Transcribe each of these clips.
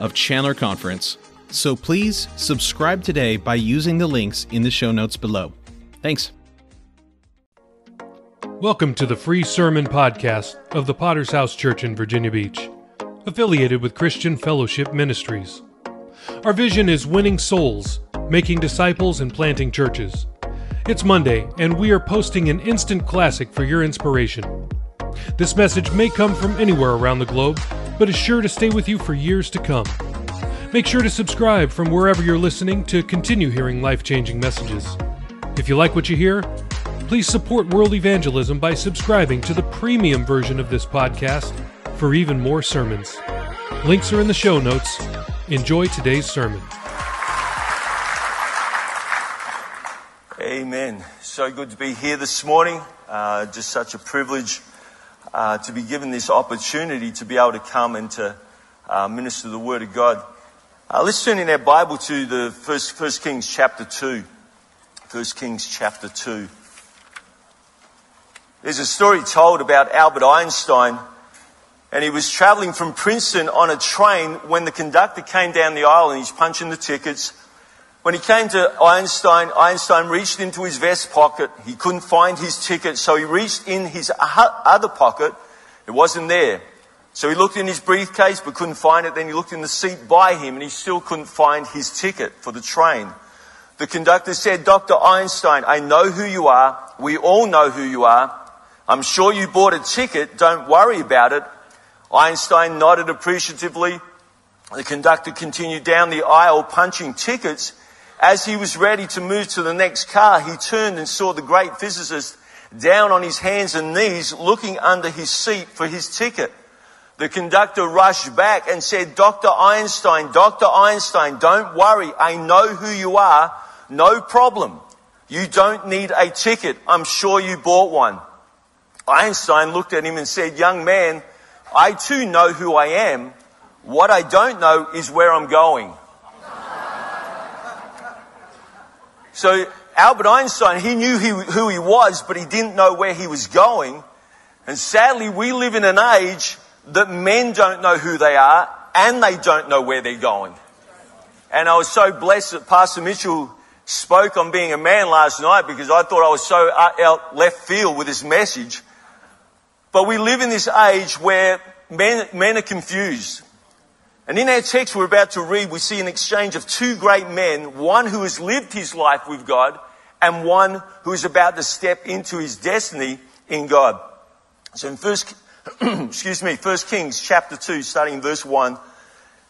of Chandler Conference. So please subscribe today by using the links in the show notes below. Thanks. Welcome to the free sermon podcast of the Potter's House Church in Virginia Beach, affiliated with Christian Fellowship Ministries. Our vision is winning souls, making disciples, and planting churches. It's Monday, and we are posting an instant classic for your inspiration. This message may come from anywhere around the globe, but is sure to stay with you for years to come. Make sure to subscribe from wherever you're listening to continue hearing life changing messages. If you like what you hear, please support world evangelism by subscribing to the premium version of this podcast for even more sermons. Links are in the show notes. Enjoy today's sermon. Amen. So good to be here this morning. Uh, just such a privilege uh, to be given this opportunity to be able to come and to uh, minister the Word of God. Uh, let's turn in our Bible to the first, first Kings chapter 2. First Kings chapter 2. There's a story told about Albert Einstein, and he was traveling from Princeton on a train when the conductor came down the aisle and he's punching the tickets. When he came to Einstein, Einstein reached into his vest pocket. He couldn't find his ticket, so he reached in his other pocket. It wasn't there. So he looked in his briefcase but couldn't find it. Then he looked in the seat by him and he still couldn't find his ticket for the train. The conductor said, Dr. Einstein, I know who you are. We all know who you are. I'm sure you bought a ticket. Don't worry about it. Einstein nodded appreciatively. The conductor continued down the aisle punching tickets. As he was ready to move to the next car, he turned and saw the great physicist down on his hands and knees looking under his seat for his ticket. The conductor rushed back and said, Dr. Einstein, Dr. Einstein, don't worry. I know who you are. No problem. You don't need a ticket. I'm sure you bought one. Einstein looked at him and said, young man, I too know who I am. What I don't know is where I'm going. So Albert Einstein, he knew who he was, but he didn't know where he was going. And sadly, we live in an age that men don't know who they are and they don't know where they're going. And I was so blessed that Pastor Mitchell spoke on being a man last night because I thought I was so out left field with this message. But we live in this age where men, men are confused. And in our text we're about to read, we see an exchange of two great men, one who has lived his life with God and one who is about to step into his destiny in God. So in first, excuse me, First Kings chapter 2, starting in verse 1.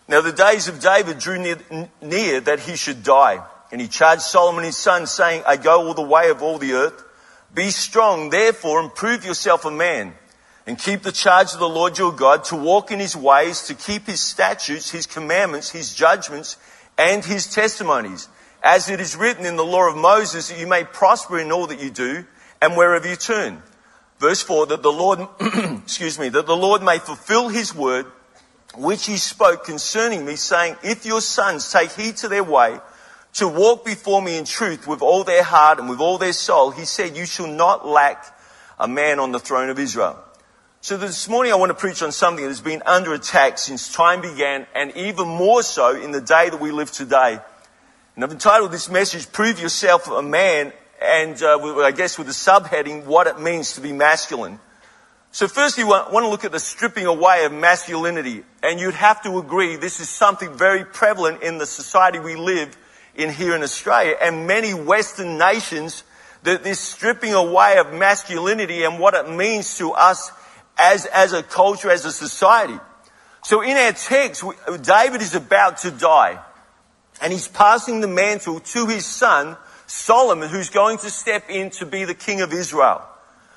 Now the days of David drew near, near that he should die. And he charged Solomon his son, saying, I go all the way of all the earth. Be strong, therefore, and prove yourself a man. And keep the charge of the Lord your God to walk in his ways, to keep his statutes, his commandments, his judgments, and his testimonies. As it is written in the law of Moses, that you may prosper in all that you do and wherever you turn. Verse 4, that the Lord, excuse me, that the Lord may fulfill his word, which he spoke concerning me, saying, If your sons take heed to their way, to walk before me in truth with all their heart and with all their soul, he said, you shall not lack a man on the throne of Israel. So this morning I want to preach on something that has been under attack since time began and even more so in the day that we live today. And I've entitled this message, Prove Yourself a Man, and uh, I guess with the subheading, What It Means to Be Masculine. So firstly, we want to look at the stripping away of masculinity. And you'd have to agree this is something very prevalent in the society we live in here in Australia and many Western nations that this stripping away of masculinity and what it means to us as, as a culture, as a society. So in our text, David is about to die and he's passing the mantle to his son, Solomon, who's going to step in to be the king of Israel.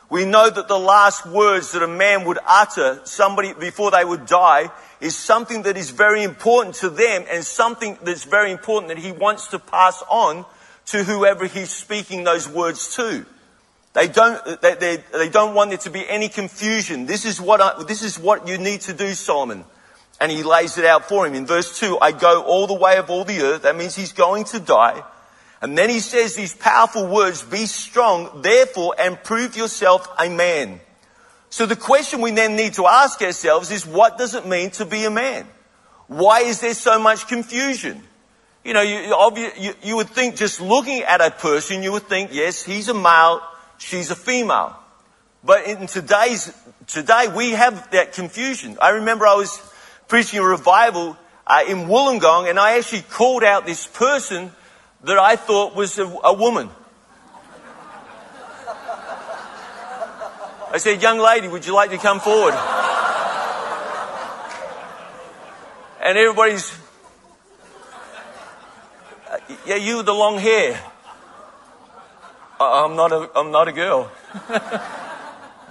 We know that the last words that a man would utter somebody before they would die is something that is very important to them and something that's very important that he wants to pass on to whoever he's speaking those words to. They don't, they, they, they don't want there to be any confusion. This is what I, this is what you need to do, Solomon. And he lays it out for him. In verse 2, I go all the way of all the earth. That means he's going to die. And then he says these powerful words, be strong, therefore, and prove yourself a man. So the question we then need to ask ourselves is, what does it mean to be a man? Why is there so much confusion? You know, you, you, you would think just looking at a person, you would think, yes, he's a male, she's a female. But in today's, today we have that confusion. I remember I was preaching a revival uh, in Wollongong and I actually called out this person that I thought was a, a woman. I said, young lady, would you like to come forward? And everybody's, uh, yeah, you with the long hair. I'm not a, I'm not a girl.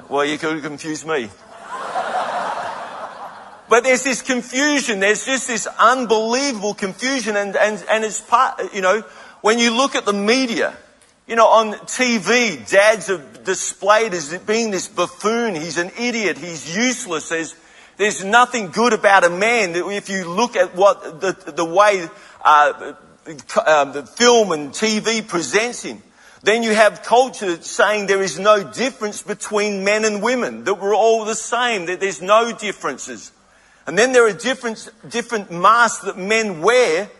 well, you could confuse me. But there's this confusion. There's just this unbelievable confusion. And, and, and it's part, you know, when you look at the media, you know, on TV, dads are displayed as being this buffoon. He's an idiot. He's useless. There's, there's nothing good about a man. If you look at what the, the way uh, uh, the film and TV presents him, then you have culture saying there is no difference between men and women, that we're all the same, that there's no differences. And then there are different, different masks that men wear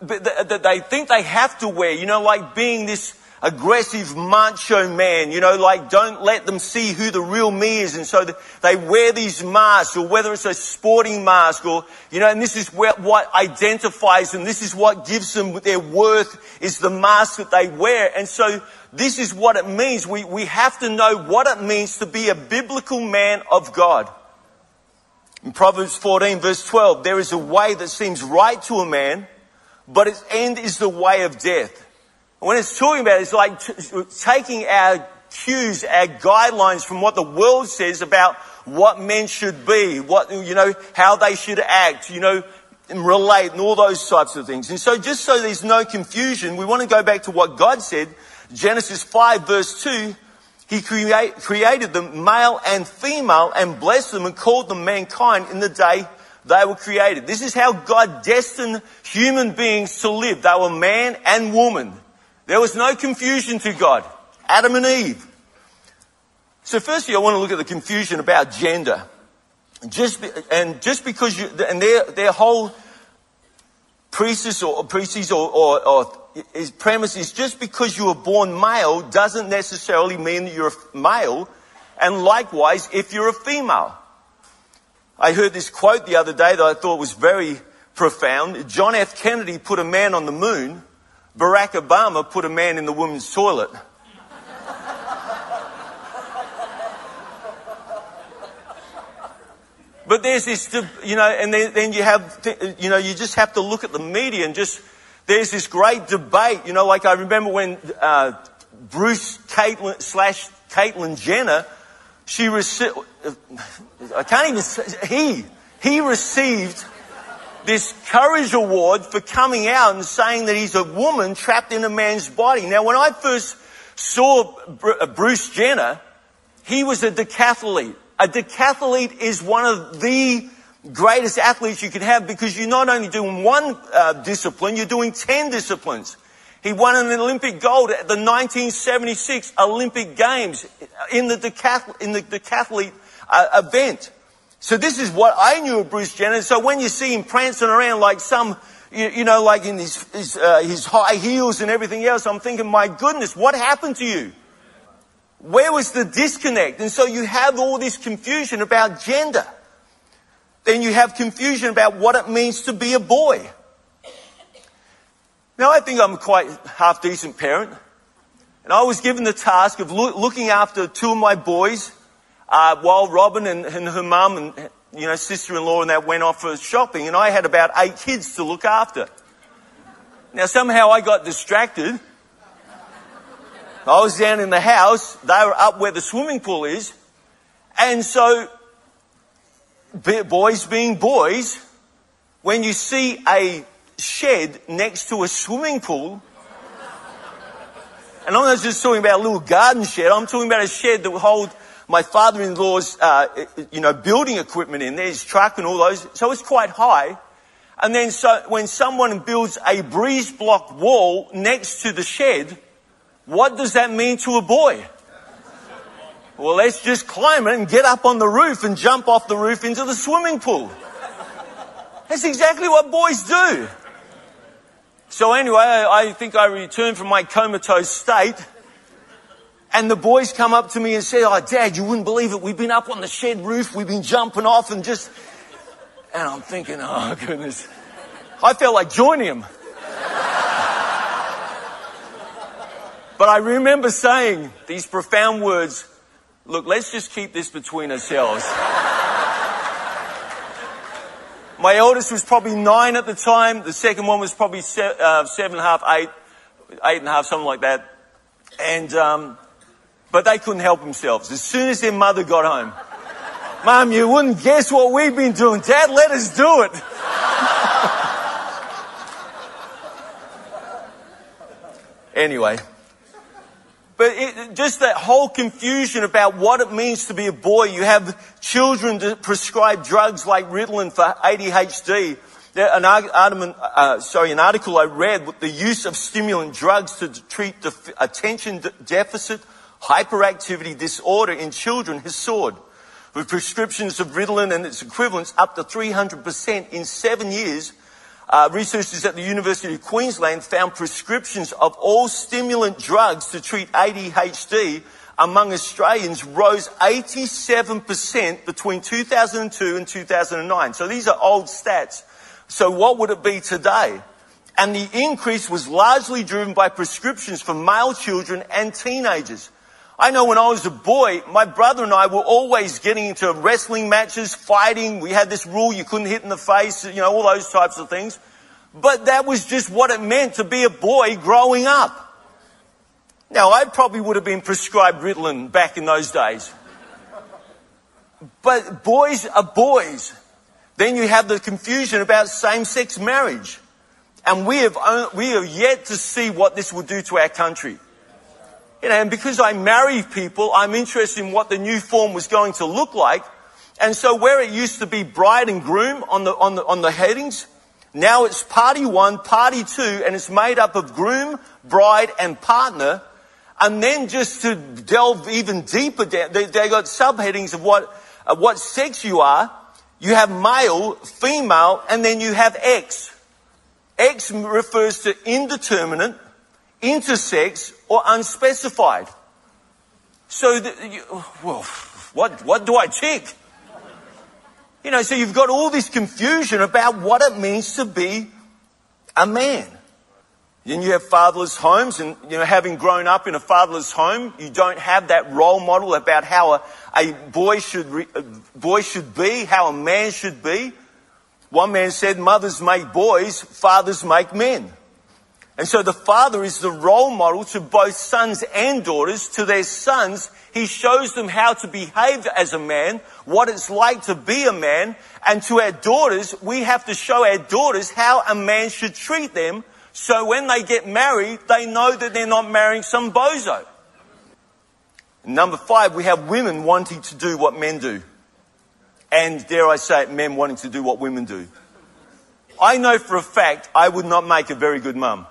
that they think they have to wear, you know, like being this aggressive macho man, you know, like don't let them see who the real me is. And so they wear these masks or whether it's a sporting mask or, you know, and this is what identifies them. This is what gives them their worth is the mask that they wear. And so this is what it means. We, we have to know what it means to be a biblical man of God. In Proverbs 14 verse 12, there is a way that seems right to a man, but its end is the way of death. When it's talking about it, it's like t- taking our cues, our guidelines from what the world says about what men should be, what, you know, how they should act, you know, and relate and all those types of things. And so just so there's no confusion, we want to go back to what God said. Genesis 5 verse 2, He create, created them male and female and blessed them and called them mankind in the day they were created. This is how God destined human beings to live. They were man and woman. There was no confusion to God. Adam and Eve. So firstly, I want to look at the confusion about gender. Just, and just because you, and their, their whole precis or precis or, or, or is premise is just because you were born male doesn't necessarily mean that you're a male. And likewise, if you're a female. I heard this quote the other day that I thought was very profound. John F. Kennedy put a man on the moon Barack Obama put a man in the women's toilet. But there's this, you know, and then, then, you have, you know, you just have to look at the media and just, there's this great debate, you know, like I remember when uh, Bruce Caitlyn slash Caitlyn Jenner, she received, I can't even say, he, he received this courage award for coming out and saying that he's a woman trapped in a man's body. Now, when I first saw uh, Bruce Jenner, he was a decathlete. A decathlete is one of the greatest athletes you can have because you're not only doing one uh, discipline, you're doing 10 disciplines. He won an Olympic gold at the 1976 Olympic Games in the decathlete, in the decathlete uh, event. So this is what I knew of Bruce Jenner. So when you see him prancing around like some, you, you know, like in his, his, uh, his high heels and everything else, I'm thinking, my goodness, what happened to you? Where was the disconnect? And so you have all this confusion about gender. Then you have confusion about what it means to be a boy. Now, I think I'm quite half decent parent. And I was given the task of lo- looking after two of my boys uh, while Robin and, and her mum and you know sister-in-law and that went off for shopping, and I had about eight kids to look after. Now somehow I got distracted. I was down in the house; they were up where the swimming pool is, and so boys being boys, when you see a shed next to a swimming pool. And I'm not just talking about a little garden shed. I'm talking about a shed that will hold my father-in-law's, uh, you know, building equipment in there, his truck and all those. So it's quite high. And then so when someone builds a breeze block wall next to the shed, what does that mean to a boy? Well, let's just climb it and get up on the roof and jump off the roof into the swimming pool. That's exactly what boys do. So anyway, I think I returned from my comatose state and the boys come up to me and say, Oh, dad, you wouldn't believe it. We've been up on the shed roof. We've been jumping off and just, and I'm thinking, Oh goodness. I felt like joining them. but I remember saying these profound words, look, let's just keep this between ourselves. My eldest was probably nine at the time. The second one was probably se- uh, seven and a half, eight, eight and a half, something like that. And, um, but they couldn't help themselves. As soon as their mother got home, Mom, you wouldn't guess what we've been doing. Dad, let us do it. anyway, but it, just that whole confusion about what it means to be a boy. You have children to prescribe drugs like Ritalin for ADHD. An, uh, sorry, an article I read with the use of stimulant drugs to treat attention deficit hyperactivity disorder in children has soared, with prescriptions of Ritalin and its equivalents up to 300% in seven years uh, researchers at the University of Queensland found prescriptions of all stimulant drugs to treat ADHD among Australians rose 87% between 2002 and 2009. So these are old stats. So what would it be today? And the increase was largely driven by prescriptions for male children and teenagers. I know when I was a boy, my brother and I were always getting into wrestling matches, fighting. We had this rule you couldn't hit in the face, you know, all those types of things. But that was just what it meant to be a boy growing up. Now, I probably would have been prescribed Ritalin back in those days. But boys are boys. Then you have the confusion about same-sex marriage. And we have, uh, we have yet to see what this will do to our country. You know, and because I marry people, I'm interested in what the new form was going to look like. And so where it used to be bride and groom on the, on the, on the headings, now it's party one, party two, and it's made up of groom, bride, and partner. And then just to delve even deeper down, they, they got subheadings of what, of what sex you are. You have male, female, and then you have X. X refers to indeterminate, intersex, or unspecified. So, the, you, well, what, what do I tick? You know, so you've got all this confusion about what it means to be a man. And you have fatherless homes, and you know, having grown up in a fatherless home, you don't have that role model about how a, a boy should re, a boy should be, how a man should be. One man said, "Mothers make boys, fathers make men." And so the father is the role model to both sons and daughters. To their sons, he shows them how to behave as a man, what it's like to be a man. And to our daughters, we have to show our daughters how a man should treat them. So when they get married, they know that they're not marrying some bozo. Number five, we have women wanting to do what men do. And dare I say it, men wanting to do what women do. I know for a fact I would not make a very good mum.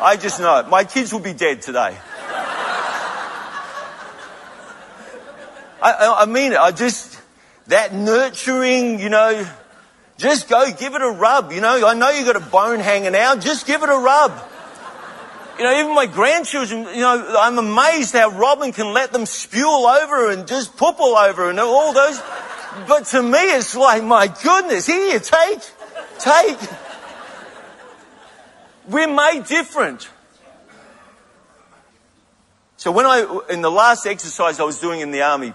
I just know it. My kids will be dead today. I, I mean it. I just, that nurturing, you know, just go give it a rub. You know, I know you got a bone hanging out. Just give it a rub. You know, even my grandchildren, you know, I'm amazed how Robin can let them spew over and just poop all over and all those. But to me, it's like, my goodness, here, you take, take. We're made different. So when I, in the last exercise I was doing in the army,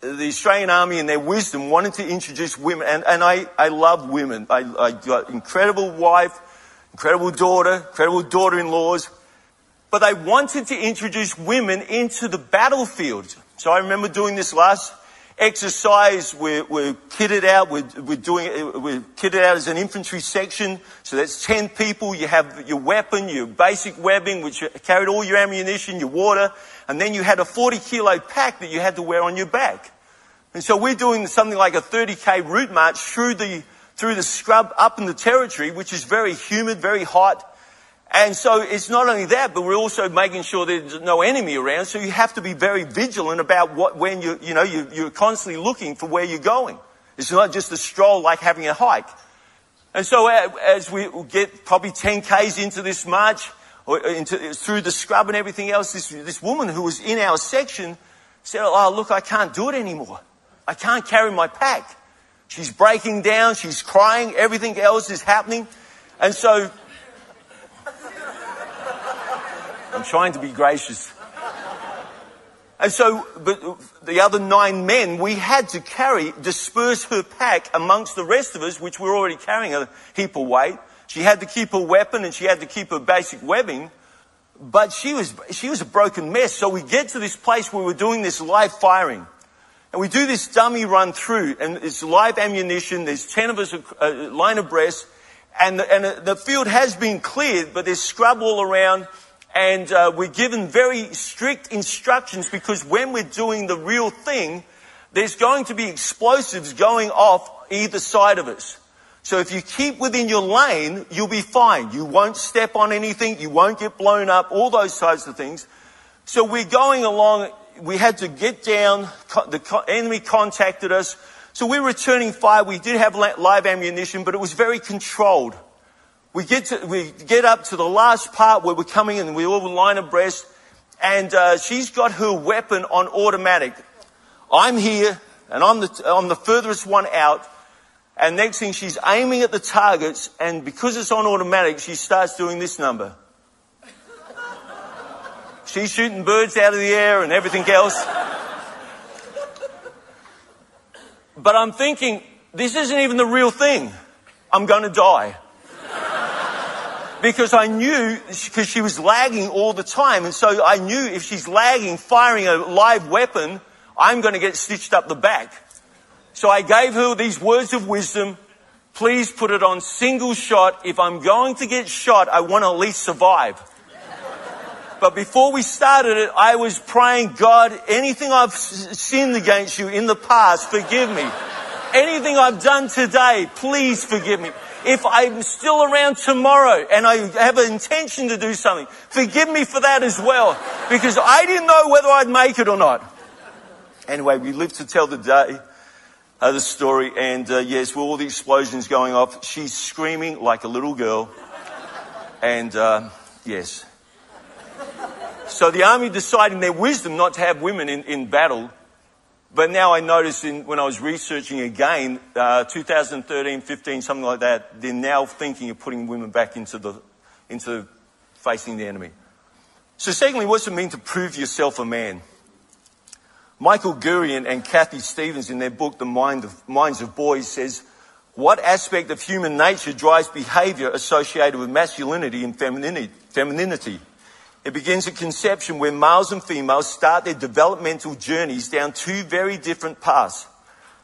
the Australian Army and their wisdom wanted to introduce women, and, and I, I love women. I, I got incredible wife, incredible daughter, incredible daughter-in-laws, but they wanted to introduce women into the battlefield. So I remember doing this last exercise. We're, we're kitted out. We're, we're doing we're kitted out as an infantry section. So that's 10 people. You have your weapon, your basic webbing, which carried all your ammunition, your water, and then you had a 40 kilo pack that you had to wear on your back. And so we're doing something like a 30k route march through the, through the scrub up in the territory, which is very humid, very hot. And so it's not only that, but we're also making sure there's no enemy around. So you have to be very vigilant about what, when you, you know, you, you're constantly looking for where you're going. It's not just a stroll like having a hike. And so uh, as we get probably 10 Ks into this march, or uh, into, through the scrub and everything else, this, this woman who was in our section said, oh, look, I can't do it anymore. I can't carry my pack. She's breaking down. She's crying. Everything else is happening. And so I'm trying to be gracious. And so, but the other nine men, we had to carry, disperse her pack amongst the rest of us, which were already carrying a heap of weight. She had to keep her weapon and she had to keep her basic webbing. But she was, she was a broken mess. So we get to this place where we're doing this live firing. And we do this dummy run through and it's live ammunition. There's 10 of us a, line abreast and the, and the field has been cleared, but there's scrub all around and uh, we're given very strict instructions because when we're doing the real thing, there's going to be explosives going off either side of us. So if you keep within your lane, you'll be fine. You won't step on anything. You won't get blown up. All those types of things. So we're going along. We had to get down. The enemy contacted us. So we're returning fire. We did have live ammunition, but it was very controlled. We get, to, we get up to the last part where we're coming in and we all line abreast and uh, she's got her weapon on automatic. I'm here and I'm the, I'm the furthest one out and next thing she's aiming at the targets and because it's on automatic she starts doing this number. She's shooting birds out of the air and everything else. But I'm thinking, this isn't even the real thing. I'm going to die because I knew, because she was lagging all the time. And so I knew if she's lagging, firing a live weapon, I'm going to get stitched up the back. So I gave her these words of wisdom. Please put it on single shot. If I'm going to get shot, I want to at least survive. But before we started it, I was praying, God, anything I've sinned against you in the past, forgive me. Anything I've done today, please forgive me if I'm still around tomorrow and I have an intention to do something, forgive me for that as well. Because I didn't know whether I'd make it or not. Anyway, we live to tell the day, uh, the story, and uh, yes, with all the explosions going off, she's screaming like a little girl. And uh, yes. So the army decided in their wisdom not to have women in, in battle but now I noticed in, when I was researching again, uh, 2013, 15, something like that, they're now thinking of putting women back into the, into facing the enemy. So secondly, what's it mean to prove yourself a man? Michael Gurian and Kathy Stevens in their book, The Mind of, Minds of Boys says, what aspect of human nature drives behavior associated with masculinity and femininity? It begins at conception where males and females start their developmental journeys down two very different paths.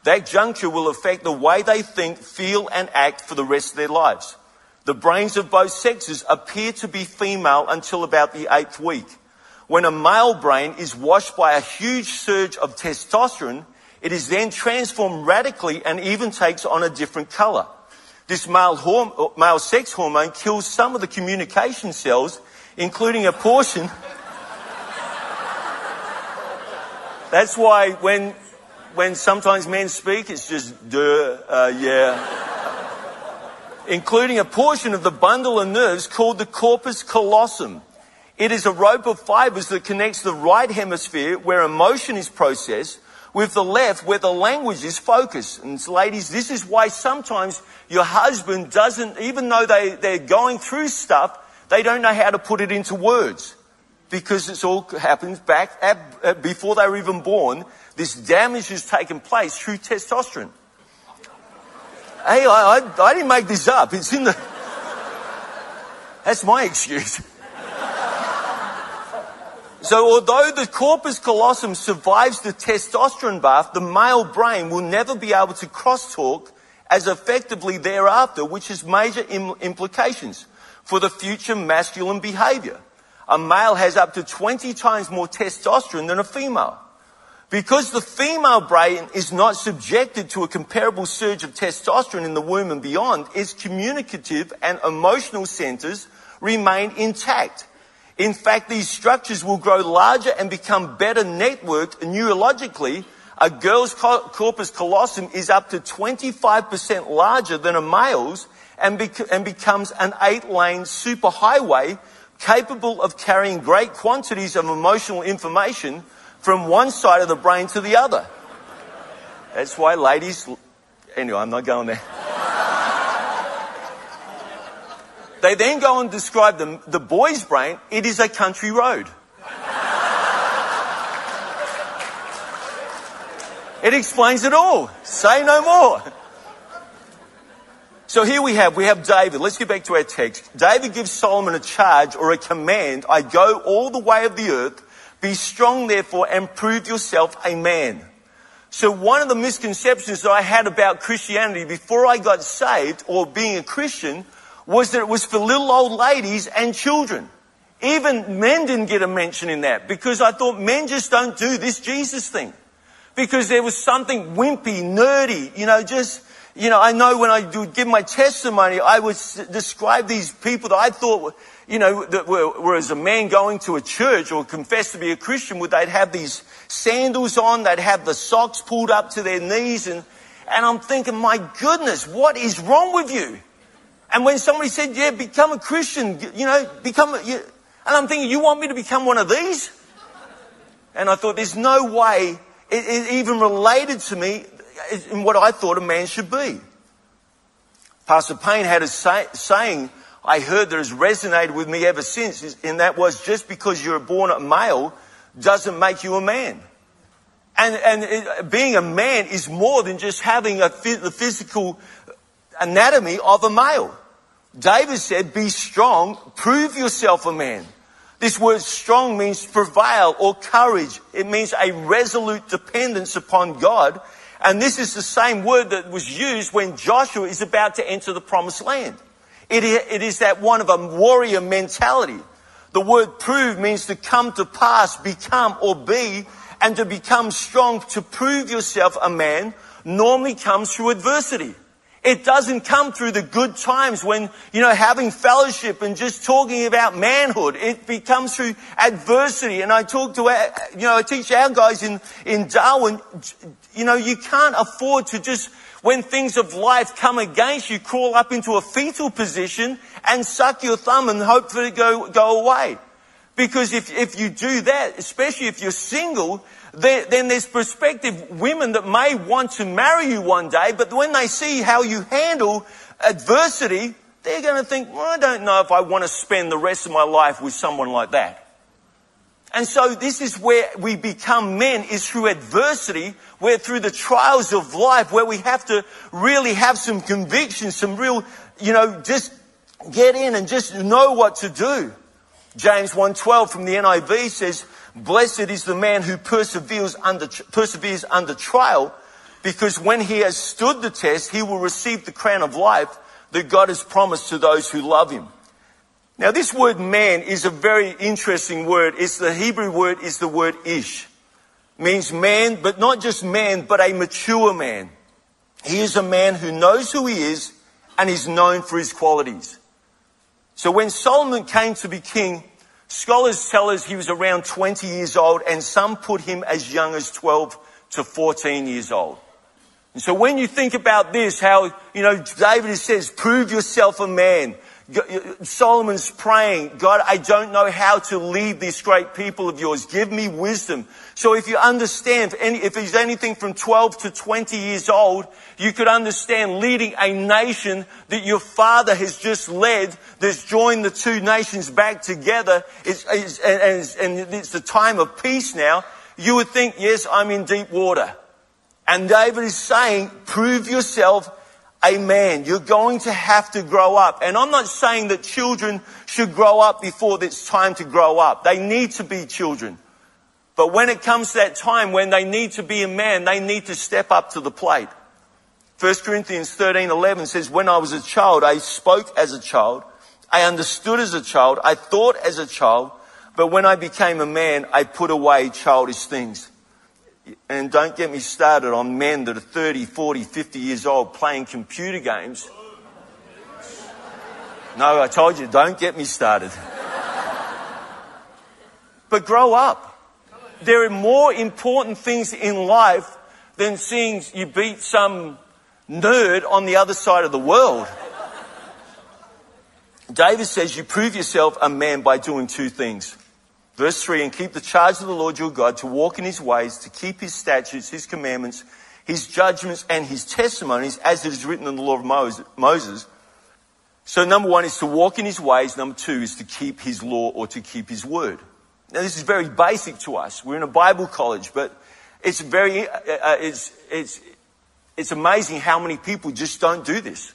That juncture will affect the way they think, feel, and act for the rest of their lives. The brains of both sexes appear to be female until about the eighth week. When a male brain is washed by a huge surge of testosterone, it is then transformed radically and even takes on a different color. This male, horm- male sex hormone kills some of the communication cells, including a portion. That's why when, when sometimes men speak, it's just, duh, uh, yeah. including a portion of the bundle of nerves called the corpus callosum. It is a rope of fibers that connects the right hemisphere where emotion is processed with the left where the language is focused. And ladies, this is why sometimes your husband doesn't, even though they, they're going through stuff, they don't know how to put it into words. Because it's all happens back at, before they were even born. This damage has taken place through testosterone. Hey, I, I, I didn't make this up. It's in the. That's my excuse. So although the corpus callosum survives the testosterone bath, the male brain will never be able to crosstalk as effectively thereafter, which has major Im- implications for the future masculine behavior. A male has up to 20 times more testosterone than a female. Because the female brain is not subjected to a comparable surge of testosterone in the womb and beyond, its communicative and emotional centers remain intact. In fact, these structures will grow larger and become better networked neurologically. A girl's corpus callosum is up to 25% larger than a male's and, bec- and becomes an eight lane superhighway capable of carrying great quantities of emotional information from one side of the brain to the other. That's why ladies, anyway, I'm not going there. They then go and describe the, the boy's brain. It is a country road. It explains it all. Say no more. So here we have, we have David. Let's get back to our text. David gives Solomon a charge or a command. I go all the way of the earth. Be strong therefore and prove yourself a man. So one of the misconceptions that I had about Christianity before I got saved or being a Christian was that it was for little old ladies and children. Even men didn't get a mention in that because I thought men just don't do this Jesus thing. Because there was something wimpy, nerdy, you know, just, you know, I know when I would give my testimony, I would describe these people that I thought, you know, that were, were as a man going to a church or confess to be a Christian, would they'd have these sandals on, they'd have the socks pulled up to their knees and, and I'm thinking, my goodness, what is wrong with you? And when somebody said, yeah, become a Christian, you know, become a, and I'm thinking, you want me to become one of these? And I thought, there's no way it, it even related to me in what I thought a man should be. Pastor Payne had a say, saying I heard that has resonated with me ever since, and that was just because you're born a male doesn't make you a man. And, and it, being a man is more than just having a, the physical anatomy of a male. David said, be strong, prove yourself a man. This word strong means prevail or courage. It means a resolute dependence upon God. And this is the same word that was used when Joshua is about to enter the promised land. It, it is that one of a warrior mentality. The word prove means to come to pass, become or be, and to become strong, to prove yourself a man, normally comes through adversity. It doesn't come through the good times when, you know, having fellowship and just talking about manhood. It becomes through adversity. And I talk to, our, you know, I teach our guys in, in Darwin, you know, you can't afford to just, when things of life come against you, crawl up into a fetal position and suck your thumb and hope for it to go, go away. Because if, if you do that, especially if you're single, then there's prospective women that may want to marry you one day, but when they see how you handle adversity, they're going to think, well, I don't know if I want to spend the rest of my life with someone like that. And so this is where we become men is through adversity, where through the trials of life, where we have to really have some conviction, some real, you know, just get in and just know what to do. James 1.12 from the NIV says, Blessed is the man who perseveres under, perseveres under trial, because when he has stood the test, he will receive the crown of life that God has promised to those who love him. Now this word man is a very interesting word. It's the Hebrew word is the word ish. Means man, but not just man, but a mature man. He is a man who knows who he is and is known for his qualities. So when Solomon came to be king, scholars tell us he was around 20 years old and some put him as young as 12 to 14 years old. And so when you think about this, how, you know, David says, prove yourself a man. Solomon's praying, God, I don't know how to lead this great people of yours. Give me wisdom. So if you understand, if he's anything from 12 to 20 years old, you could understand leading a nation that your father has just led, that's joined the two nations back together, it's, it's, and, and it's the time of peace now. You would think, yes, I'm in deep water. And David is saying, prove yourself a man. You're going to have to grow up. And I'm not saying that children should grow up before it's time to grow up. They need to be children. But when it comes to that time when they need to be a man, they need to step up to the plate. 1 Corinthians 13, 11 says, when I was a child, I spoke as a child. I understood as a child. I thought as a child. But when I became a man, I put away childish things. And don't get me started on men that are 30, 40, 50 years old playing computer games. No, I told you, don't get me started. But grow up. There are more important things in life than seeing you beat some nerd on the other side of the world. David says you prove yourself a man by doing two things. Verse 3 And keep the charge of the Lord your God to walk in his ways, to keep his statutes, his commandments, his judgments, and his testimonies, as it is written in the law of Moses. So, number one is to walk in his ways. Number two is to keep his law or to keep his word. Now, this is very basic to us. We're in a Bible college, but it's very, uh, uh it's, it's, it's amazing how many people just don't do this.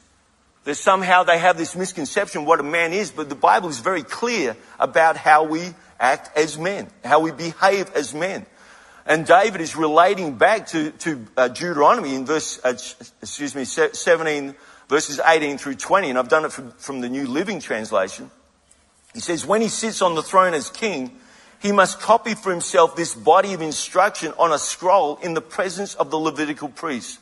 That somehow they have this misconception what a man is, but the Bible is very clear about how we act as men, how we behave as men. And David is relating back to, to uh, Deuteronomy in verse, uh, excuse me, 17, verses 18 through 20, and I've done it from, from the New Living Translation. He says, when he sits on the throne as king, he must copy for himself this body of instruction on a scroll in the presence of the Levitical priests.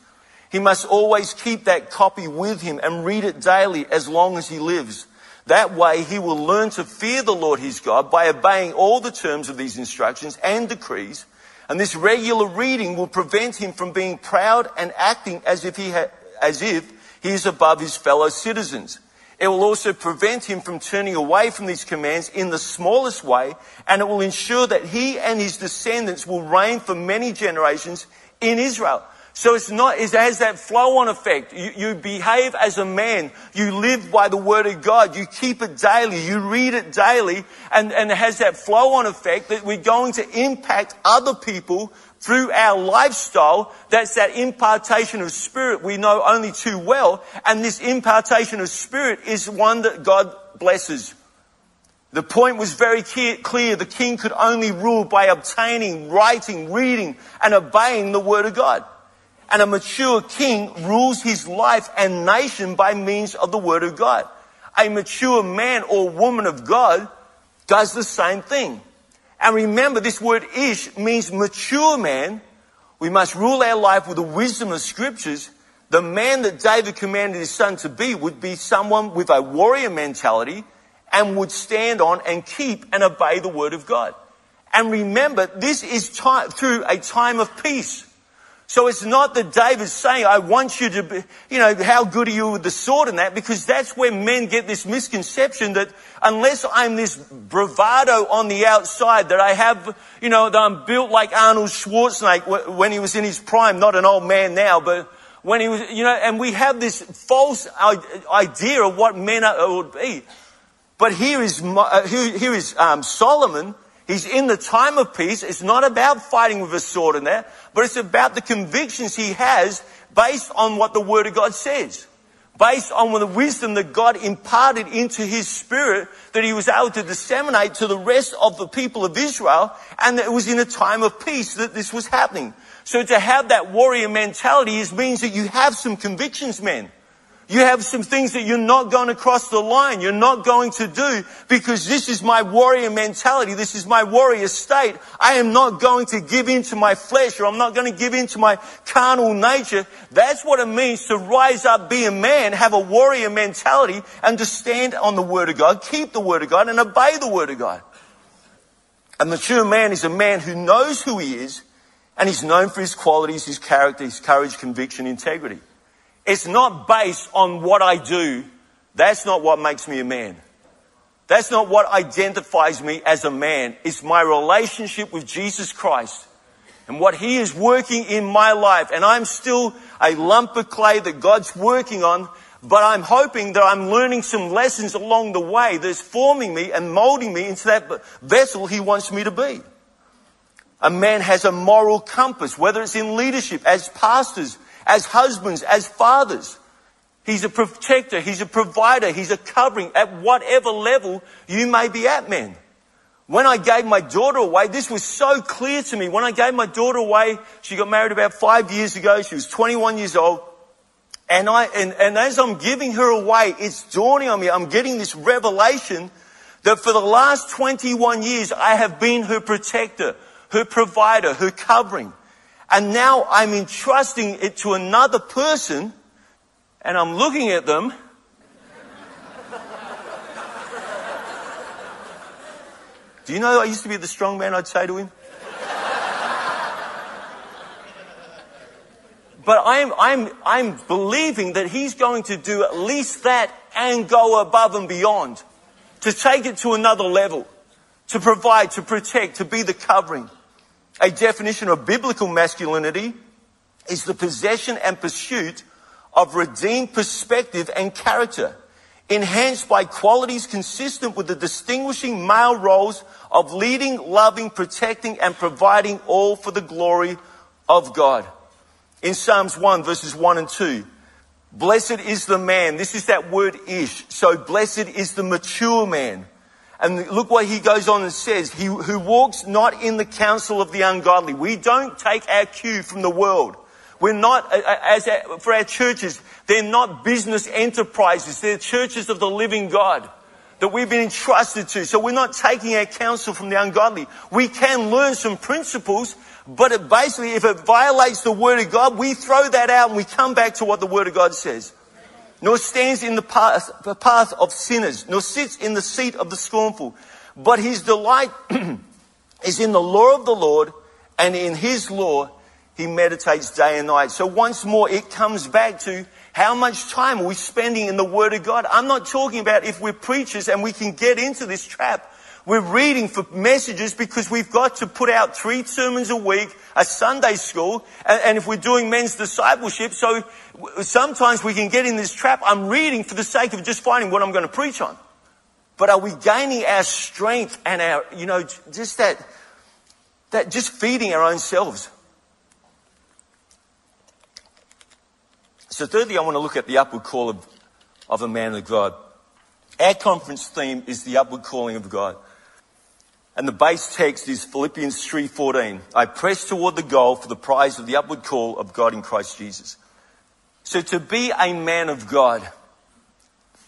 He must always keep that copy with him and read it daily as long as he lives. That way he will learn to fear the Lord his God by obeying all the terms of these instructions and decrees. And this regular reading will prevent him from being proud and acting as if he, ha- as if he is above his fellow citizens. It will also prevent him from turning away from these commands in the smallest way, and it will ensure that he and his descendants will reign for many generations in Israel. So it's not, it has that flow on effect. You, you, behave as a man. You live by the word of God. You keep it daily. You read it daily and, and it has that flow on effect that we're going to impact other people through our lifestyle. That's that impartation of spirit we know only too well. And this impartation of spirit is one that God blesses. The point was very clear. The king could only rule by obtaining, writing, reading, and obeying the word of God. And a mature king rules his life and nation by means of the word of God. A mature man or woman of God does the same thing. And remember, this word ish means mature man. We must rule our life with the wisdom of scriptures. The man that David commanded his son to be would be someone with a warrior mentality and would stand on and keep and obey the word of God. And remember, this is time, through a time of peace. So it's not that David's saying, I want you to be, you know, how good are you with the sword and that? Because that's where men get this misconception that unless I'm this bravado on the outside, that I have, you know, that I'm built like Arnold Schwarzenegger when he was in his prime, not an old man now, but when he was, you know, and we have this false idea of what men would be. But here is, uh, here is um, Solomon He's in the time of peace. It's not about fighting with a sword in there, but it's about the convictions he has based on what the Word of God says. Based on the wisdom that God imparted into his spirit that he was able to disseminate to the rest of the people of Israel. And that it was in a time of peace that this was happening. So to have that warrior mentality is, means that you have some convictions, men. You have some things that you're not going to cross the line. You're not going to do because this is my warrior mentality. This is my warrior state. I am not going to give in to my flesh or I'm not going to give in to my carnal nature. That's what it means to rise up, be a man, have a warrior mentality and to stand on the word of God, keep the word of God and obey the word of God. A mature man is a man who knows who he is and he's known for his qualities, his character, his courage, conviction, integrity. It's not based on what I do. That's not what makes me a man. That's not what identifies me as a man. It's my relationship with Jesus Christ and what He is working in my life. And I'm still a lump of clay that God's working on, but I'm hoping that I'm learning some lessons along the way that's forming me and molding me into that vessel He wants me to be. A man has a moral compass, whether it's in leadership, as pastors, as husbands, as fathers. He's a protector, he's a provider, he's a covering at whatever level you may be at, men. When I gave my daughter away, this was so clear to me. When I gave my daughter away, she got married about five years ago. She was 21 years old. And I, and, and as I'm giving her away, it's dawning on me. I'm getting this revelation that for the last 21 years, I have been her protector, her provider, her covering. And now I'm entrusting it to another person and I'm looking at them. Do you know I used to be the strong man, I'd say to him? But I'm, I'm, I'm believing that he's going to do at least that and go above and beyond. To take it to another level. To provide, to protect, to be the covering. A definition of biblical masculinity is the possession and pursuit of redeemed perspective and character, enhanced by qualities consistent with the distinguishing male roles of leading, loving, protecting, and providing all for the glory of God. In Psalms 1 verses 1 and 2, blessed is the man, this is that word ish, so blessed is the mature man and look what he goes on and says. He who walks not in the counsel of the ungodly. We don't take our cue from the world. We're not, as for our churches, they're not business enterprises. They're churches of the living God that we've been entrusted to. So we're not taking our counsel from the ungodly. We can learn some principles, but basically, if it violates the Word of God, we throw that out and we come back to what the Word of God says nor stands in the path, the path of sinners, nor sits in the seat of the scornful. But his delight is in the law of the Lord, and in his law he meditates day and night. So once more, it comes back to how much time are we spending in the Word of God? I'm not talking about if we're preachers and we can get into this trap we're reading for messages because we've got to put out three sermons a week, a Sunday school, and, and, if we're doing men's discipleship, so sometimes we can get in this trap. I'm reading for the sake of just finding what I'm going to preach on. But are we gaining our strength and our, you know, just that, that just feeding our own selves? So thirdly, I want to look at the upward call of, of a man of God. Our conference theme is the upward calling of God. And the base text is Philippians 3:14. I press toward the goal for the prize of the upward call of God in Christ Jesus. So to be a man of God,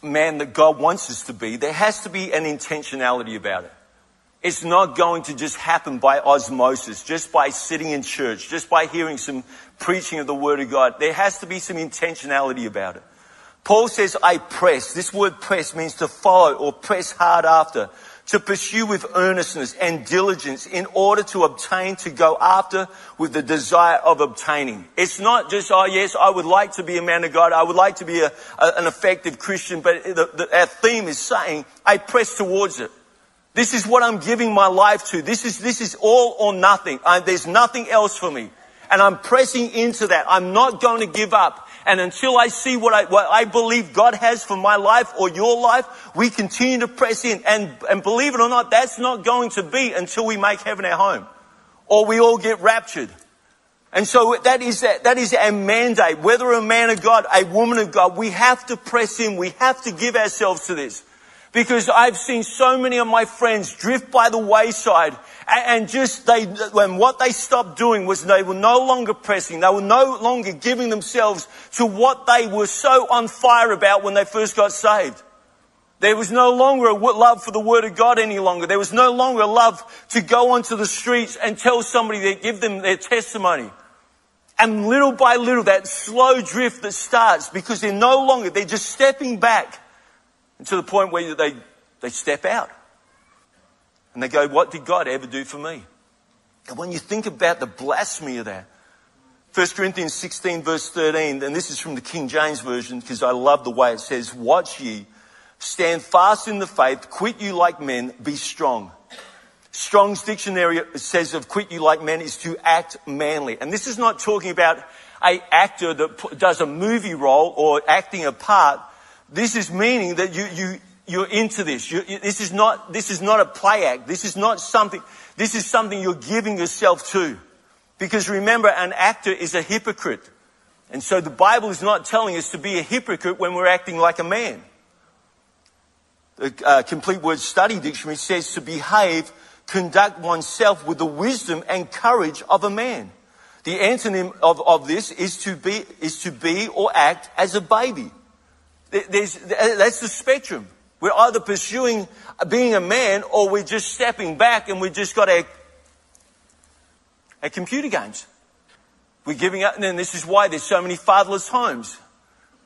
man that God wants us to be, there has to be an intentionality about it. It's not going to just happen by osmosis, just by sitting in church, just by hearing some preaching of the Word of God. There has to be some intentionality about it. Paul says, I press. This word press means to follow or press hard after to pursue with earnestness and diligence in order to obtain, to go after with the desire of obtaining. It's not just, oh yes, I would like to be a man of God. I would like to be a, a, an effective Christian, but the, the, our theme is saying, I press towards it. This is what I'm giving my life to. This is, this is all or nothing. I, there's nothing else for me. And I'm pressing into that. I'm not going to give up. And until I see what I, what I believe God has for my life or your life, we continue to press in. And, and believe it or not, that's not going to be until we make heaven our home or we all get raptured. And so that is, that is our mandate. Whether a man of God, a woman of God, we have to press in. We have to give ourselves to this. Because I've seen so many of my friends drift by the wayside and just they, when what they stopped doing was they were no longer pressing. They were no longer giving themselves to what they were so on fire about when they first got saved. There was no longer a love for the Word of God any longer. There was no longer a love to go onto the streets and tell somebody that give them their testimony. And little by little, that slow drift that starts because they're no longer, they're just stepping back to the point where they, they step out. And they go, What did God ever do for me? And when you think about the blasphemy of that, 1 Corinthians 16, verse 13, and this is from the King James Version because I love the way it says, Watch ye, stand fast in the faith, quit you like men, be strong. Strong's dictionary says of quit you like men is to act manly. And this is not talking about a actor that does a movie role or acting a part. This is meaning that you, you, you're into this. You, this is not, this is not a play act. This is not something, this is something you're giving yourself to. Because remember, an actor is a hypocrite. And so the Bible is not telling us to be a hypocrite when we're acting like a man. The uh, Complete Word Study Dictionary says to behave, conduct oneself with the wisdom and courage of a man. The antonym of, of this is to be, is to be or act as a baby. There's, uh, that's the spectrum. We're either pursuing uh, being a man or we're just stepping back and we've just got our, our computer games. We're giving up, and this is why there's so many fatherless homes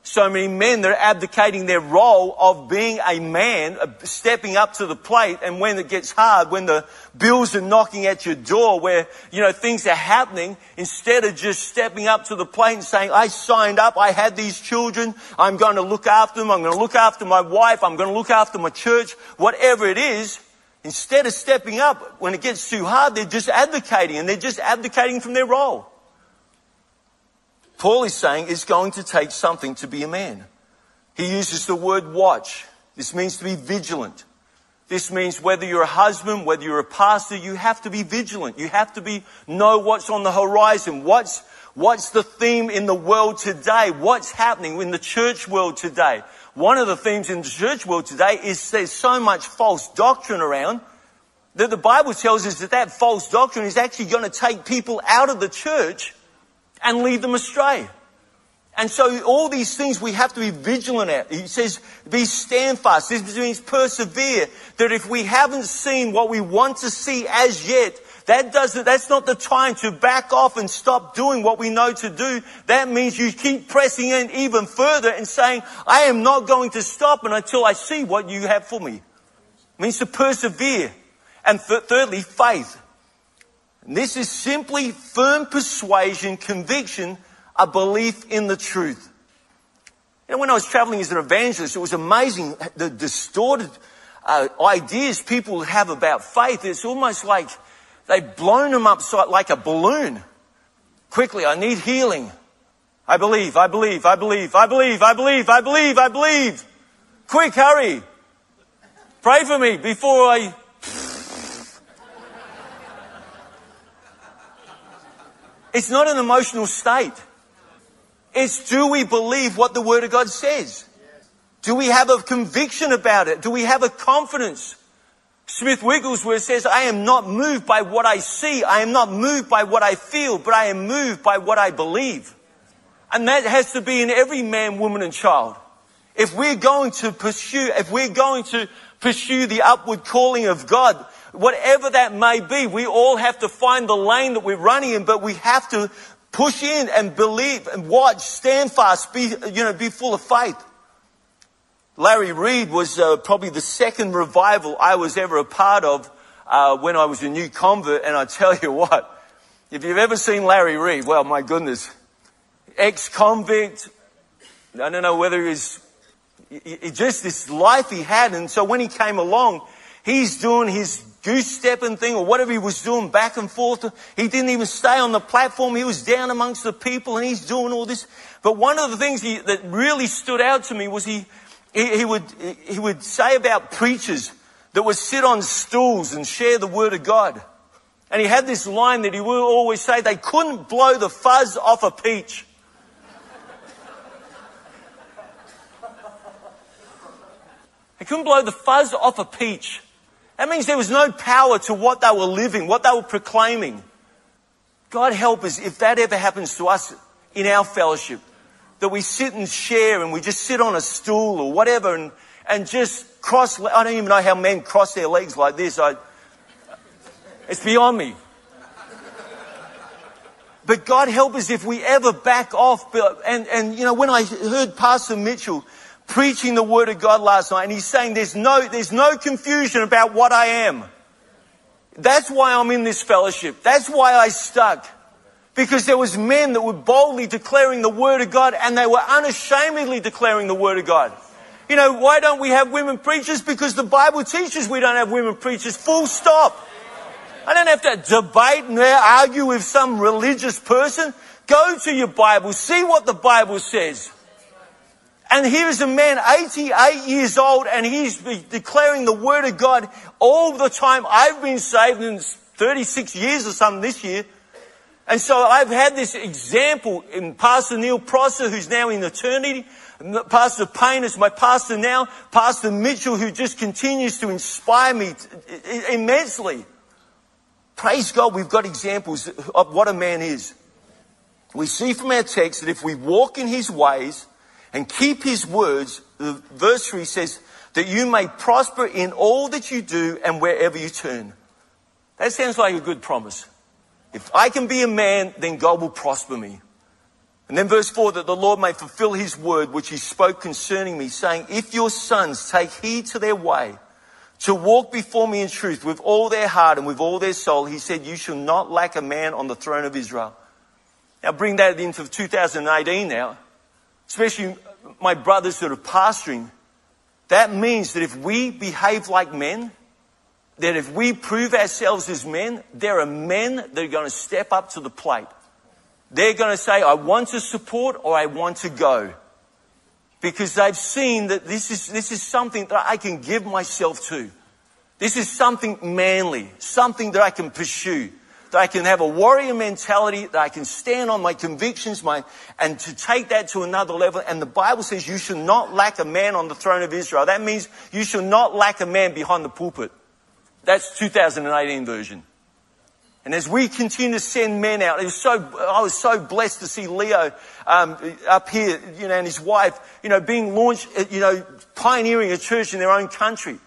so many men that are abdicating their role of being a man, uh, stepping up to the plate, and when it gets hard, when the bills are knocking at your door, where, you know, things are happening, instead of just stepping up to the plate and saying, I signed up, I had these children, I'm going to look after them, I'm going to look after my wife, I'm going to look after my church, whatever it is, instead of stepping up when it gets too hard, they're just advocating, and they're just abdicating from their role. Paul is saying it's going to take something to be a man. He uses the word watch. This means to be vigilant. This means whether you're a husband, whether you're a pastor, you have to be vigilant. You have to be, know what's on the horizon. What's, what's the theme in the world today? What's happening in the church world today? One of the themes in the church world today is there's so much false doctrine around that the Bible tells us that that false doctrine is actually going to take people out of the church and lead them astray. And so all these things we have to be vigilant at. He says, be standfast. This means persevere. That if we haven't seen what we want to see as yet, that doesn't, that's not the time to back off and stop doing what we know to do. That means you keep pressing in even further and saying, I am not going to stop until I see what you have for me. It means to persevere. And th- thirdly, faith. And this is simply firm persuasion, conviction, a belief in the truth. You know, when I was traveling as an evangelist, it was amazing the distorted uh, ideas people have about faith. It's almost like they've blown them up like a balloon. Quickly, I need healing. I believe, I believe, I believe, I believe, I believe, I believe, I believe. Quick, hurry. Pray for me before I It's not an emotional state. It's do we believe what the Word of God says? Do we have a conviction about it? Do we have a confidence? Smith Wigglesworth says, I am not moved by what I see. I am not moved by what I feel, but I am moved by what I believe. And that has to be in every man, woman, and child. If we're going to pursue, if we're going to pursue the upward calling of God, whatever that may be, we all have to find the lane that we're running in, but we have to push in and believe and watch, stand fast, be, you know, be full of faith. Larry Reed was uh, probably the second revival I was ever a part of uh, when I was a new convert, and I tell you what, if you've ever seen Larry Reed, well, my goodness, ex-convict, I don't know whether he's just this life he had, and so when he came along, he's doing his goose stepping thing or whatever he was doing back and forth. He didn't even stay on the platform. He was down amongst the people and he's doing all this. But one of the things he, that really stood out to me was he, he, he, would, he would say about preachers that would sit on stools and share the word of God. And he had this line that he would always say, they couldn't blow the fuzz off a peach. They couldn't blow the fuzz off a peach. That means there was no power to what they were living, what they were proclaiming. God help us if that ever happens to us in our fellowship, that we sit and share and we just sit on a stool or whatever and, and just cross, I don't even know how men cross their legs like this. I, it's beyond me. But God help us if we ever back off. And, and, you know, when I heard Pastor Mitchell preaching the word of God last night and he's saying there's no, there's no confusion about what I am. That's why I'm in this fellowship. That's why I stuck. Because there was men that were boldly declaring the word of God and they were unashamedly declaring the word of God. You know, why don't we have women preachers? Because the Bible teaches we don't have women preachers. Full stop. I don't have to debate and argue with some religious person. Go to your Bible, see what the Bible says. And here's a man, 88 years old, and he's declaring the Word of God all the time. I've been saved in 36 years or something this year. And so I've had this example in Pastor Neil Prosser, who's now in eternity. Pastor Payne is my pastor now. Pastor Mitchell, who just continues to inspire me immensely. Praise God, we've got examples of what a man is. We see from our text that if we walk in his ways and keep his words, the verse 3 says, that you may prosper in all that you do and wherever you turn. That sounds like a good promise. If I can be a man, then God will prosper me. And then verse 4 that the Lord may fulfill his word which he spoke concerning me, saying, If your sons take heed to their way, to walk before me in truth with all their heart and with all their soul, he said, You shall not lack a man on the throne of Israel. Now bring that into 2018 now, especially my brothers that are pastoring. That means that if we behave like men, that if we prove ourselves as men, there are men that are going to step up to the plate. They're going to say, I want to support or I want to go because they've seen that this is, this is something that I can give myself to. This is something manly, something that I can pursue, that I can have a warrior mentality, that I can stand on my convictions, my, and to take that to another level. And the Bible says you should not lack a man on the throne of Israel. That means you should not lack a man behind the pulpit. That's 2018 version. And as we continue to send men out, it was so, I was so blessed to see Leo um, up here, you know, and his wife, you know, being launched, you know, pioneering a church in their own country.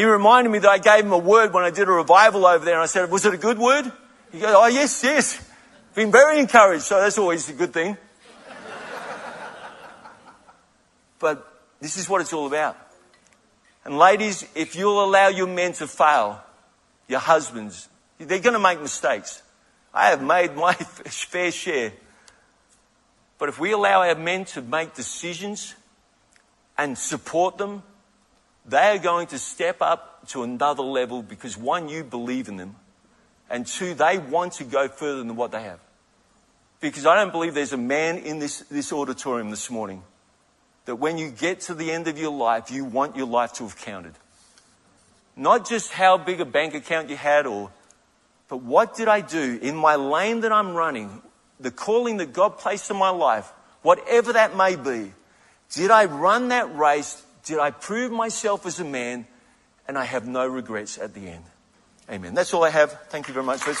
He reminded me that I gave him a word when I did a revival over there, and I said, "Was it a good word?" He goes, "Oh yes, yes." Been very encouraged, so that's always a good thing. but this is what it's all about. And ladies, if you'll allow your men to fail, your husbands, they're going to make mistakes. I have made my fair share. But if we allow our men to make decisions and support them, they are going to step up to another level because one, you believe in them, and two, they want to go further than what they have. Because I don't believe there's a man in this, this auditorium this morning that when you get to the end of your life, you want your life to have counted. Not just how big a bank account you had or but what did I do in my lane that I'm running, the calling that God placed in my life, whatever that may be? Did I run that race? Did I prove myself as a man? And I have no regrets at the end. Amen. That's all I have. Thank you very much. Let's